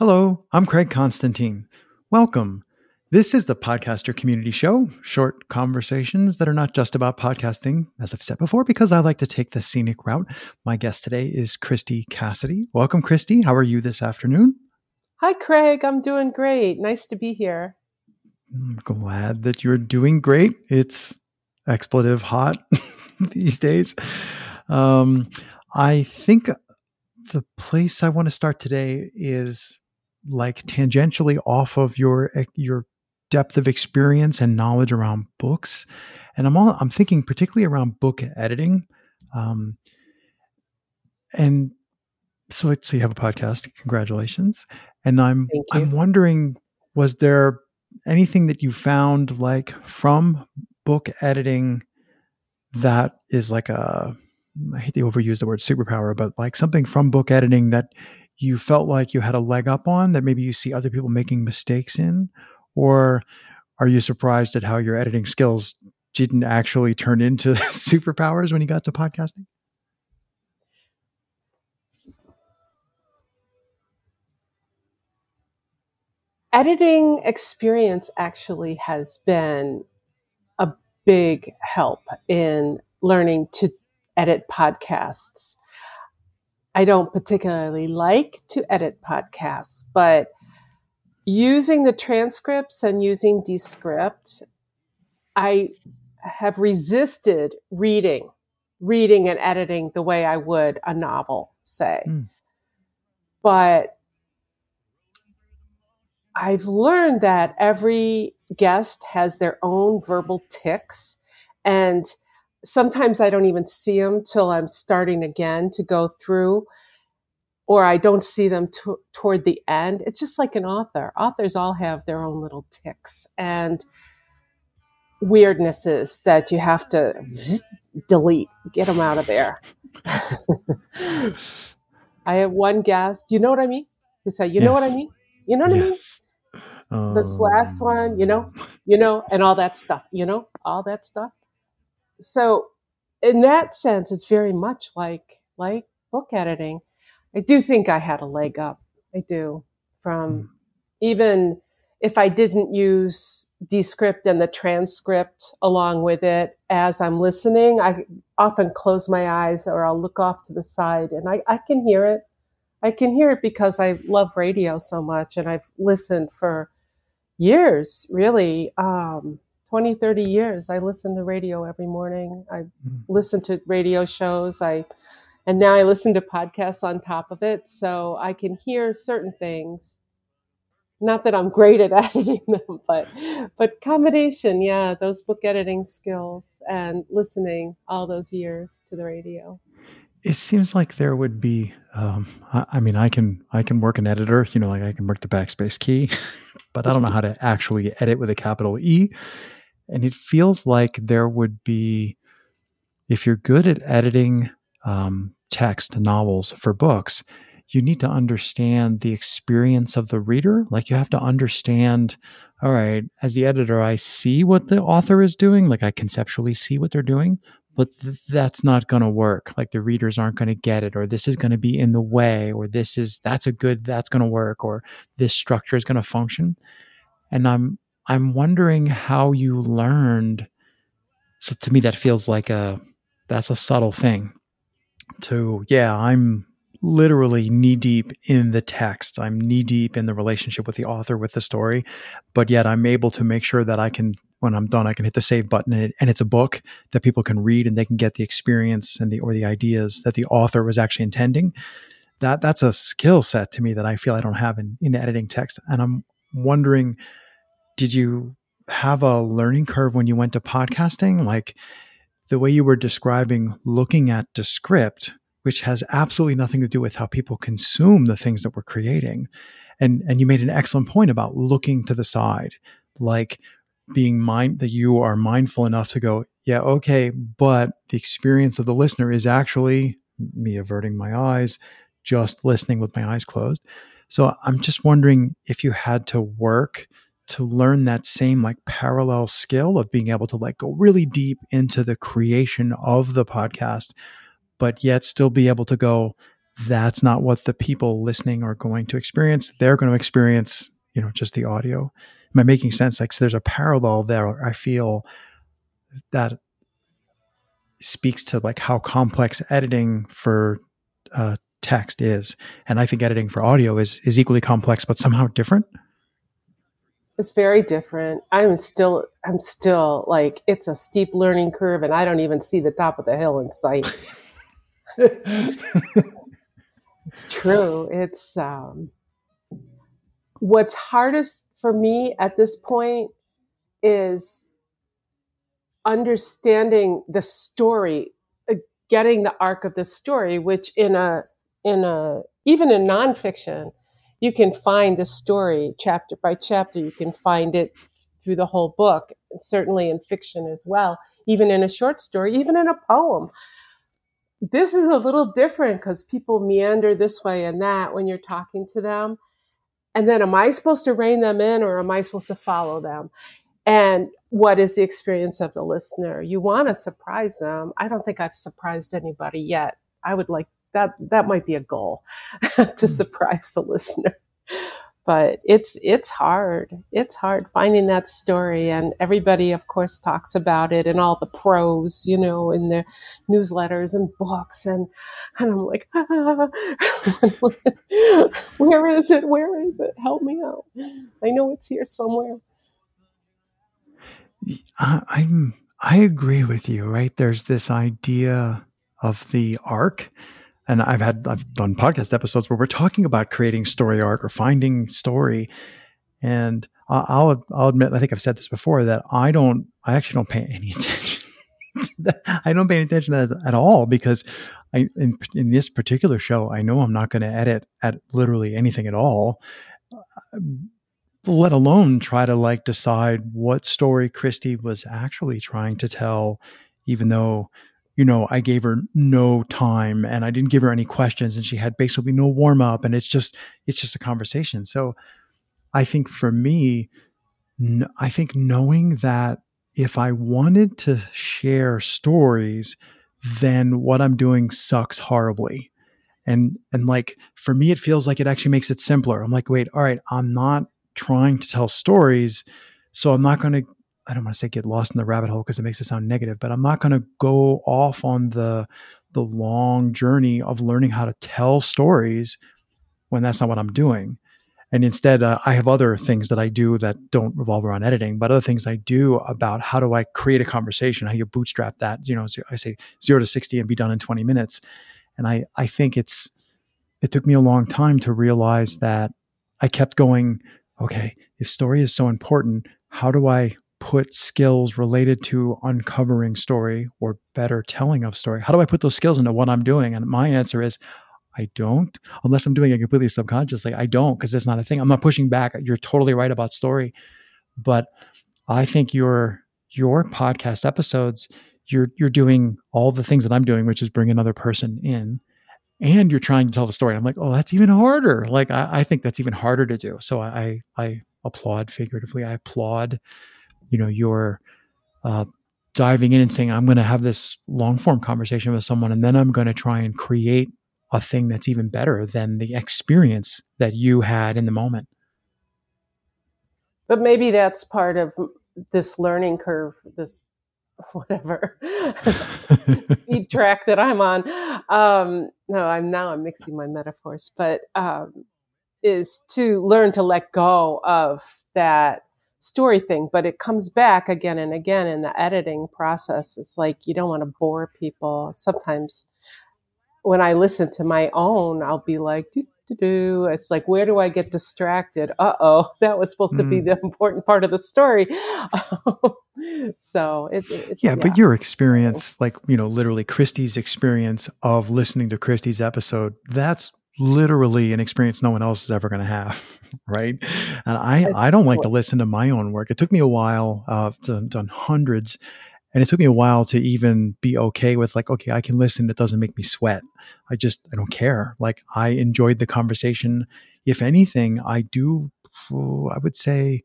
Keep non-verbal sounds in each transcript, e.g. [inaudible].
Hello, I'm Craig Constantine. Welcome. This is the Podcaster Community Show, short conversations that are not just about podcasting, as I've said before, because I like to take the scenic route. My guest today is Christi Cassidy. Welcome, Christi. How are you this afternoon? Hi, Craig. I'm doing great. Nice to be here. I'm glad that you're doing great. It's expletive hot [laughs] these days. Um, I think the place I want to start today is like tangentially off of your your depth of experience and knowledge around books, and I'm all I'm thinking particularly around book editing, um, and so so you have a podcast. Congratulations, and I'm I'm wondering was there anything that you found like from book editing that is like a I hate to overuse the word superpower, but like something from book editing that you felt like you had a leg up on that maybe you see other people making mistakes in? Or are you surprised at how your editing skills didn't actually turn into [laughs] superpowers when you got to podcasting? Editing experience actually has been a big help in learning to edit podcasts. I don't particularly like to edit podcasts, but using the transcripts and using Descript, I have resisted reading, reading and editing the way I would a novel, say. Mm. But I've learned that every guest has their own verbal tics and sometimes I don't even see them till I'm starting again to go through, or I don't see them t- toward the end. It's just like an author. Authors all have their own little ticks and weirdnesses that you have to delete, get them out of there. I have one guest. You know what I mean? He said, "You yes. know what I mean? You know what yes. I mean?" Um, this last one, you know, you know, and all that stuff, you know, all that stuff so in that sense, it's very much like like book editing. I do think I had a leg up. I do from mm. even if I didn't use Descript and the transcript along with it as I'm listening, I often close my eyes or I'll look off to the side and I, I can hear it. I can hear it because I love radio so much and I've listened for years, really. Um, 20, 30 years. I listen to radio every morning. I mm-hmm. listen to radio shows. I and now I listen to podcasts on top of it, so I can hear certain things. Not that I'm great at [laughs] editing them, but but combination, yeah, those book editing skills and listening all those years to the radio. It seems like there would be. Um, I, I mean, I can I can work an editor. You know, like I can work the backspace key, [laughs] but I don't know how to actually edit with a capital E and it feels like there would be, if you're good at editing um, text novels for books, you need to understand the experience of the reader. Like you have to understand, all right, as the editor, I see what the author is doing, like I conceptually see what they're doing, but th- that's not going to work. Like the readers aren't going to get it, or this is going to be in the way, or this is, that's a good, that's going to work, or this structure is going to function. And I'm I'm wondering how you learned. So to me, that feels like a that's a subtle thing. To yeah, I'm literally knee deep in the text. I'm knee deep in the relationship with the author, with the story, but yet I'm able to make sure that I can, when I'm done, I can hit the save button and, it, and it's a book that people can read and they can get the experience and the or the ideas that the author was actually intending. That that's a skill set to me that I feel I don't have in, in editing text, and I'm wondering did you have a learning curve when you went to podcasting? Like the way you were describing looking at Descript, which has absolutely nothing to do with how people consume the things that we're creating. And and you made an excellent point about looking to the side, like being mind that you are mindful enough to go, yeah, okay, but the experience of the listener is actually me averting my eyes, just listening with my eyes closed. So I'm just wondering if you had to work to learn that same like parallel skill of being able to like go really deep into the creation of the podcast, but yet still be able to go, that's not what the people listening are going to experience. They're going to experience, you know, just the audio. Am I making sense? Like, so there's a parallel there. I feel that speaks to like how complex editing for uh, text is, and I think editing for audio is is equally complex, but somehow different. It's very different. I'm still, I'm still like, it's a steep learning curve, and I don't even see the top of the hill in sight. [laughs] it's true. It's um, what's hardest for me at this point is understanding the story, uh, getting the arc of the story, which in a in a even in nonfiction, you can find the story chapter by chapter. You can find it through the whole book, certainly in fiction as well, even in a short story, even in a poem. This is a little different because people meander this way and that when you're talking to them. And then am I supposed to rein them in or am I supposed to follow them? And what is the experience of the listener? You want to surprise them. I don't think I've surprised anybody yet. I would like that that might be a goal [laughs] to hmm. surprise the listener. But it's it's hard. It's hard finding that story and everybody of course talks about it and all the pros you know in their newsletters and books and and i'm like ah, [laughs] where is it? Where is it? Help me out. I know it's here somewhere. I'm i agree with you right? There's this idea of the arc and I've had I've done podcast episodes where we're talking about creating story arc or finding story, and I'll I'll admit I think I've said this before that I don't I actually don't pay any [laughs] attention. I don't pay any attention at, at all because I in in this particular show I know I'm not going to edit at literally anything at all, uh, let alone try to like decide what story Christi was actually trying to tell, even though you know, I gave her no time and I didn't give her any questions and she had basically no warm up and it's just it's just a conversation. So I think for me I think knowing that if I wanted to share stories then what I'm doing sucks horribly. And and like for me it feels like it actually makes it simpler. I'm like, wait, all right, I'm not trying to tell stories, so I'm not going to I don't want to say get lost in the rabbit hole because it makes it sound negative, but I'm not going to go off on the the long journey of learning how to tell stories when that's not what I'm doing. And instead, uh, I have other things that I do that don't revolve around editing, but other things I do about how do I create a conversation, how you bootstrap that. You know, I say zero to sixty and be done in twenty minutes. And I I think it's it took me a long time to realize that I kept going. Okay, if story is so important, how do I put skills related to uncovering story or better telling of story? How do I put those skills into what I'm doing? And my answer is I don't, unless I'm doing it completely subconsciously. I don't because it's not a thing. I'm not pushing back. You're totally right about story, but I think your your podcast episodes, you're you're doing all the things that I'm doing, which is bring another person in, and you're trying to tell the story. I'm like, oh, that's even harder. Like I, I think that's even harder to do. So I I applaud figuratively. I applaud you know you're uh, diving in and saying i'm going to have this long form conversation with someone and then i'm going to try and create a thing that's even better than the experience that you had in the moment. But maybe that's part of this learning curve this [laughs] whatever [laughs] speed track that i'm on. Um no i'm now i'm mixing my metaphors but um is to learn to let go of that story thing, but it comes back again and again in the editing process. It's like you don't want to bore people. Sometimes when I listen to my own, I'll be like, do, do, do. it's like, where do I get distracted? Uh oh, [laughs] that was supposed mm. to be mm. the important part of the story. [laughs] so it's, it's yeah, yeah, but your experience, like, you know, literally Christi's experience of listening to Christi's episode, that's literally an experience no one else is ever going to have [laughs] right? And i i don't like to listen to my own work. It took me a while uh to, done hundreds and it took me a while to even be okay with like okay i can listen it doesn't make me sweat. I just i don't care. Like i enjoyed the conversation. If anything i do i would say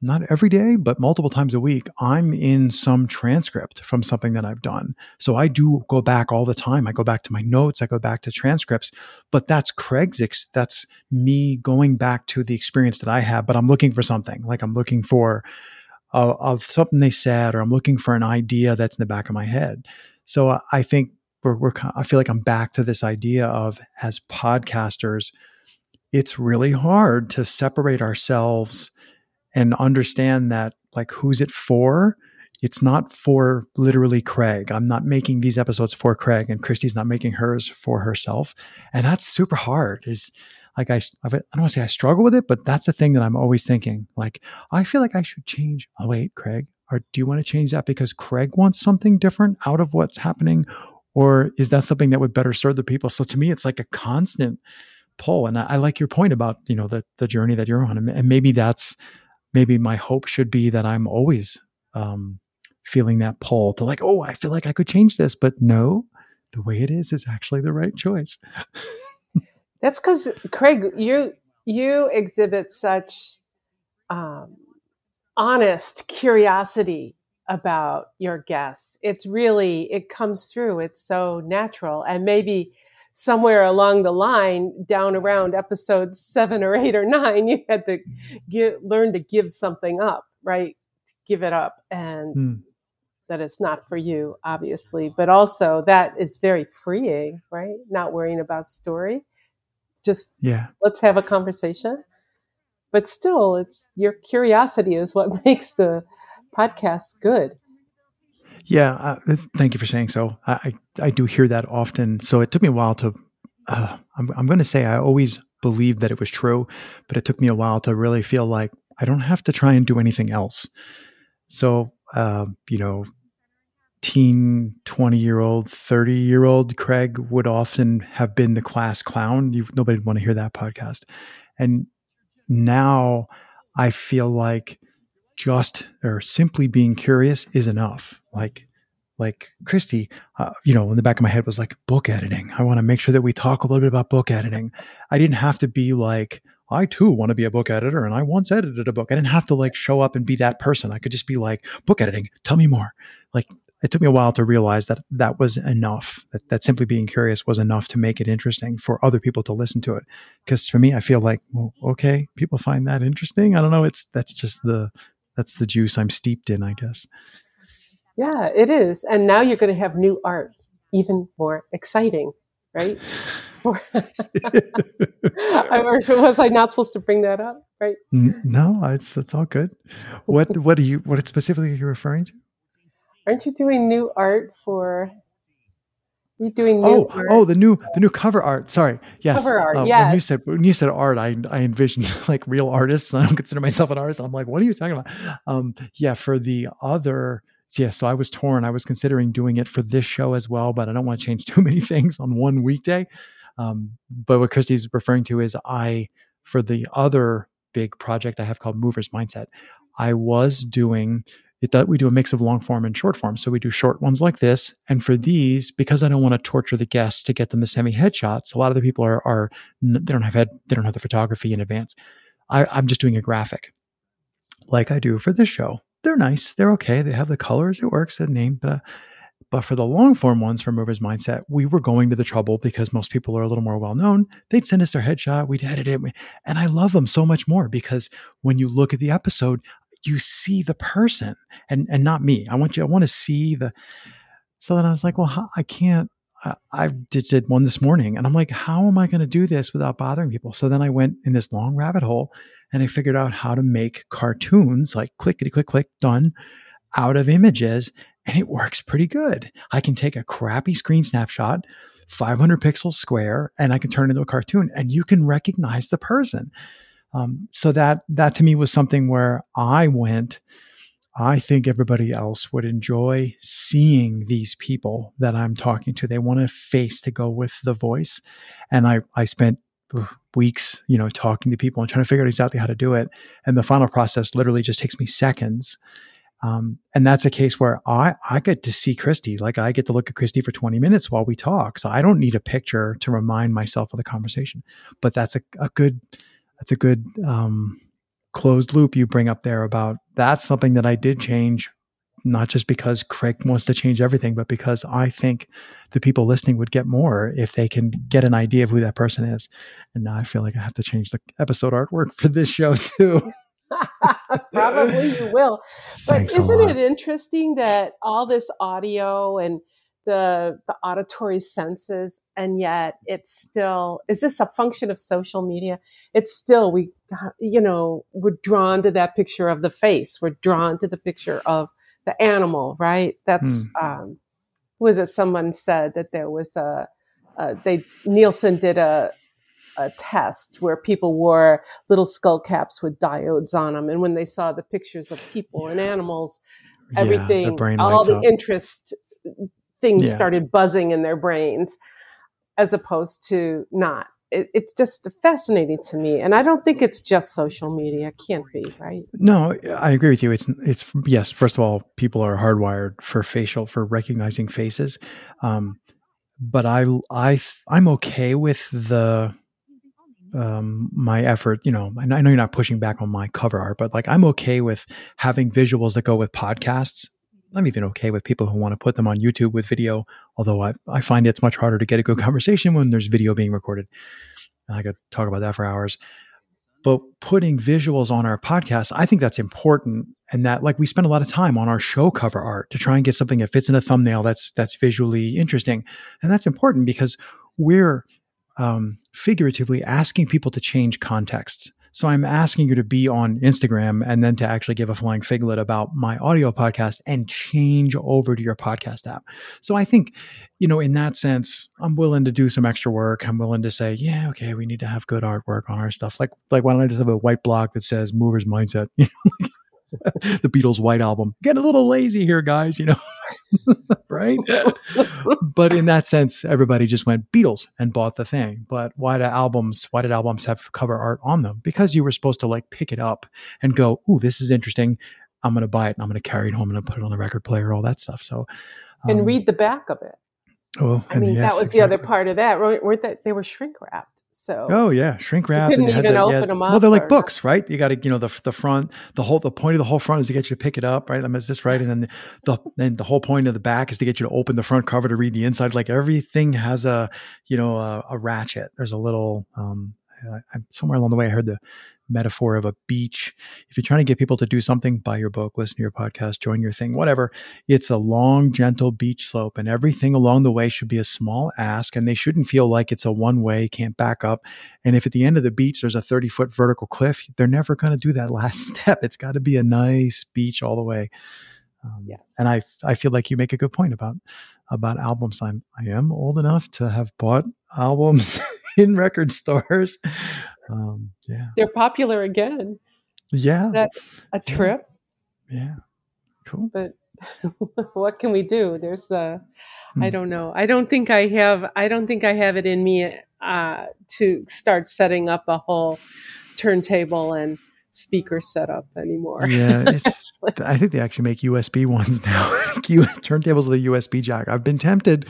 not every day, but multiple times a week, I'm in some transcript from something that I've done. So I do go back all the time. I go back to my notes, I go back to transcripts, but that's Craig's, ex- that's me going back to the experience that I have, but I'm looking for something. Like I'm looking for uh, of something they said, or I'm looking for an idea that's in the back of my head. So I, I think we're, we're, I feel like I'm back to this idea of as podcasters, it's really hard to separate ourselves and understand that like who's it for it's not for literally craig i'm not making these episodes for craig and christi's not making hers for herself and that's super hard is like I, I don't want to say I struggle with it, but that's the thing that I'm always thinking. Like, I feel like I should change. Oh, wait, Craig, or do you want to change that because Craig wants something different out of what's happening? Or is that something that would better serve the people? So to me, it's like a constant pull. And I, I like your point about, you know, the, the journey that you're on. And maybe that's maybe my hope should be that I'm always um, feeling that pull to like, oh, I feel like I could change this, but no, the way it is is actually the right choice. That's because Craig, you you exhibit such um, honest curiosity about your guests. It's really it comes through. It's so natural, and maybe somewhere along the line, down around episode seven or eight or nine, you had to give, learn to give something up, right? Give it up, and mm. that it's not for you, obviously, but also that is very freeing, right? Not worrying about story, just yeah, let's have a conversation. But still, it's your curiosity is what [laughs] makes the podcast good. Yeah, uh, thank you for saying so. I, I do hear that often. So it took me a while to. Uh, I'm I'm going to say I always believed that it was true, but it took me a while to really feel like I don't have to try and do anything else. So uh, you know, teen, 20 year old, 30 year old Craig would often have been the class clown. You, nobody would want to hear that podcast. And now I feel like just or simply being curious is enough. Like, like Christi, uh, you know, in the back of my head was like book editing. I want to make sure that we talk a little bit about book editing. I didn't have to be like, I too want to be a book editor and I once edited a book. I didn't have to like show up and be that person. I could just be like, book editing, tell me more. Like it took me a while to realize that that was enough, that, that simply being curious was enough to make it interesting for other people to listen to it. Because for me, I feel like, well, okay, people find that interesting. I don't know. It's, that's just the, that's the juice I'm steeped in, I guess. Yeah, it is. And now you're going to have new art, even more exciting, right? [laughs] I, [laughs] was I not supposed to bring that up? Right? No, it's, it's all good. What what are you? What specifically are you referring to? Aren't you doing new art for you doing new oh, art? Oh, the new the new cover art. Sorry. Yes. Cover art. Uh, yes. When you said when you said art, I I envisioned [laughs] like real artists. I don't consider myself an artist. I'm like, what are you talking about? Um, yeah, for the other yeah, so I was torn. I was considering doing it for this show as well, but I don't want to change [laughs] too many things on one weekday. Um, but what Christi's referring to is I, for the other big project I have called Movers Mindset, I was doing it we do a mix of long form and short form. So we do short ones like this. And for these, because I don't want to torture the guests to get them the semi headshots, a lot of the people are, are they don't have head, they don't have the photography in advance. I, I'm just doing a graphic like I do for this show. They're nice. They're okay. They have the colors. It works. The name, but, uh, but for the long form ones from Movers Mindset, we were going to the trouble because most people are a little more well known. They'd send us their headshot, we'd edit it, and I love them so much more because when you look at the episode, you see the person and and not me. I want you. I want to see the. So then I was like, well, I can't. I, I did, did one this morning, and I'm like, how am I going to do this without bothering people? So then I went in this long rabbit hole, and I figured out how to make cartoons like clickety click click done out of images, and it works pretty good. I can take a crappy screen snapshot. 500 pixels square and I can turn it into a cartoon and you can recognize the person. Um, so that that to me was something where I went. I think everybody else would enjoy seeing these people that I'm talking to. They want a face to go with the voice, and I I spent weeks, you know, talking to people and trying to figure out exactly how to do it. And the final process literally just takes me seconds. Um, and that's a case where I, I get to see Christi, like I get to look at Christi for 20 minutes while we talk. So I don't need a picture to remind myself of the conversation, but that's a, a good, that's a good um, closed loop you bring up there about that's something that I did change not just because Craig wants to change everything, but because I think the people listening would get more if they can get an idea of who that person is. And now I feel like I have to change the episode artwork for this show [laughs] too. [laughs] Probably you will. But Thanks isn't it interesting that all this audio and the the auditory senses and yet it's still is this a function of social media it's still we you know we're drawn to that picture of the face we're drawn to the picture of the animal, right? That's hmm. um, was it? Someone said that there was a, a they Nielsen did a a test where people wore little skull caps with diodes on them, and when they saw the pictures of people yeah. and animals, everything, yeah, all the up. interest things yeah. started buzzing in their brains, as opposed to not. It, it's just fascinating to me and i don't think it's just social media. Can't be right? No i agree with you. It's it's yes first of all people are hardwired for facial for recognizing faces. Um, but i i i'm okay with the um, my effort, you know, I know you're not pushing back on my cover art, but like I'm okay with having visuals that go with podcasts I'm even okay with people who want to put them on YouTube with video, although I, I find it's much harder to get a good [laughs] conversation when there's video being recorded. I could talk about that for hours. But putting visuals on our podcast, I think that's important. And that like we spend a lot of time on our show cover art to try and get something that fits in a thumbnail that's that's visually interesting. And that's important because we're um, figuratively asking people to change contexts. So I'm asking you to be on Instagram and then to actually give a flying figlet about my audio podcast and change over to your podcast app. So I think, you know, in that sense, I'm willing to do some extra work. I'm willing to say, yeah, okay, we need to have good artwork on our stuff. Like, like why don't I just have a white block that says Movers Mindset? [laughs] You know, [laughs] the Beatles' White Album. Getting a little lazy here, guys, you know, [laughs] right? [laughs] but in that sense, everybody just went Beatles and bought the thing. But why do albums, why did albums have cover art on them? Because you were supposed to like pick it up and go, ooh, this is interesting. I'm going to buy it and I'm going to carry it home and put it on the record player, all that stuff. So, um, and read the back of it. Oh, I mean, yes, that was exactly. the other part of that. Weren't that they were shrink wrapped? So oh yeah, shrink wrap. Couldn't even the, open yeah, them up. Well, they're like books, right? You got to you know the the front, the whole the point of the whole front is to get you to pick it up, right? I mean, is this right? And then the then the whole point of the back is to get you to open the front cover to read the inside. Like everything has a you know a, a ratchet. There's a little um, I, somewhere along the way I heard the metaphor of a beach. If you're trying to get people to do something, buy your book, listen to your podcast, join your thing, whatever. It's a long, gentle beach slope, and everything along the way should be a small ask, and they shouldn't feel like it's a one way, can't back up. And if at the end of the beach there's a 30 foot vertical cliff, they're never going to do that [laughs] last step. It's got to be a nice beach all the way. Um, yes. And I, I feel like you make a good point about about albums. I'm I am old enough to have bought albums [laughs] in record stores. Um, yeah. They're popular again. Yeah. that a trip? Yeah. yeah. Cool. But [laughs] what can we do? There's a, hmm. I don't know. I don't think I have, I don't think I have it in me uh, to start setting up a whole turntable and speaker setup anymore. Yeah, [laughs] I think they actually make USB [laughs] ones now. Turntables with a USB jack. I've been tempted,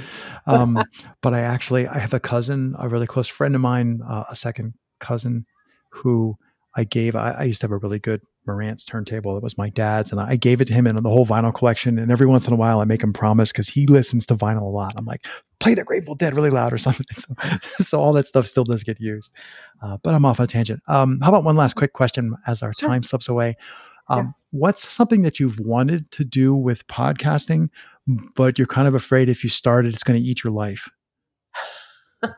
um, [laughs] but I actually I have a cousin, a really close friend of mine, uh, a second cousin who I gave. I, I, used to have a really good Marantz turntable. It was my dad's, and I gave it to him and the whole vinyl collection. And every once in a while, I make him promise because he listens to vinyl a lot. I'm like, play the Grateful Dead really loud or [laughs] something. So, so all that stuff still does get used. Uh, but I'm off on a tangent. Um, how about one last quick question as our time slips away? Um, yes. What's something that you've wanted to do with podcasting, but you're kind of afraid if you started, it's going to eat your life? [laughs]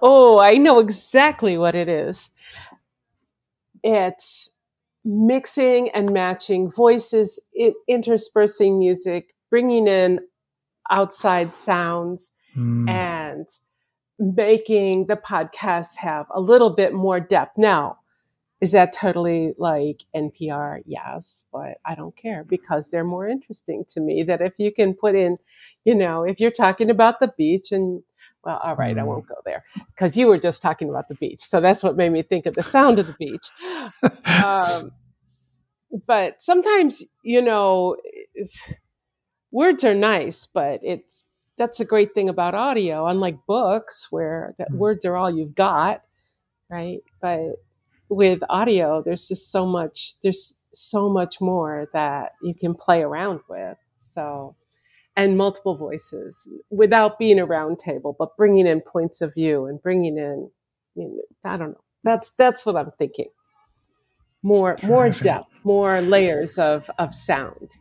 oh, I know exactly what it is. It's mixing and matching voices, it, interspersing music, bringing in outside sounds, mm. and making the podcast have a little bit more depth. Now, is that totally like NPR? Yes, but I don't care because they're more interesting to me. That if you can put in, you know, if you're talking about the beach and well, all right, I mm. won't go there because you were just talking about the beach. So that's what made me think of the sound of the beach. [laughs] um, but sometimes, you know, words are nice, but it's that's a great thing about audio, unlike books where that mm. words are all you've got, right? But with audio, there's just so much, there's so much more that you can play around with. So, and multiple voices without being a round table, but bringing in points of view and bringing in, you know, I don't know. That's, that's what I'm thinking. More, more depth, more layers of, of sound.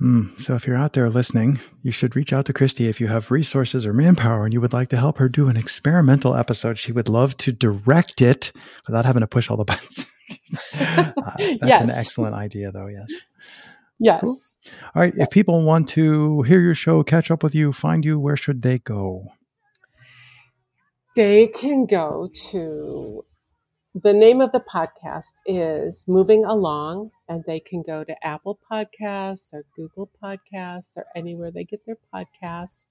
Mm, so if you're out there listening, you should reach out to Christi if you have resources or manpower and you would like to help her do an experimental episode. She would love to direct it without having to push all the [laughs] buttons. [laughs] uh, that's yes. an excellent idea, though. Yes. Yes. Cool. All right. If people want to hear your show, catch up with you, find you, where should they go? They can go to the name of the podcast is Moving Along, and they can go to Apple Podcasts or Google Podcasts or anywhere they get their podcasts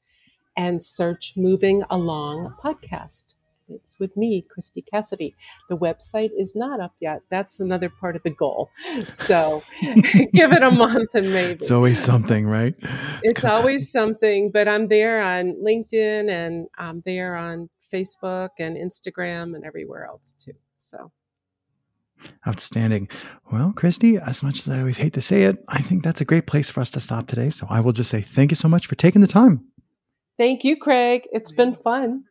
and search Moving Along Podcast. It's with me, Christi Cassidy. The website is not up yet. That's another part of the goal. So [laughs] give it a month and maybe. It's always something, right? It's always something, but I'm there on LinkedIn and I'm there on Facebook and Instagram and everywhere else too. So Outstanding. Well, Christi, as much as I always hate to say it, I think that's a great place for us to stop today. So I will just say thank you so much for taking the time. Thank you, Craig. It's been fun.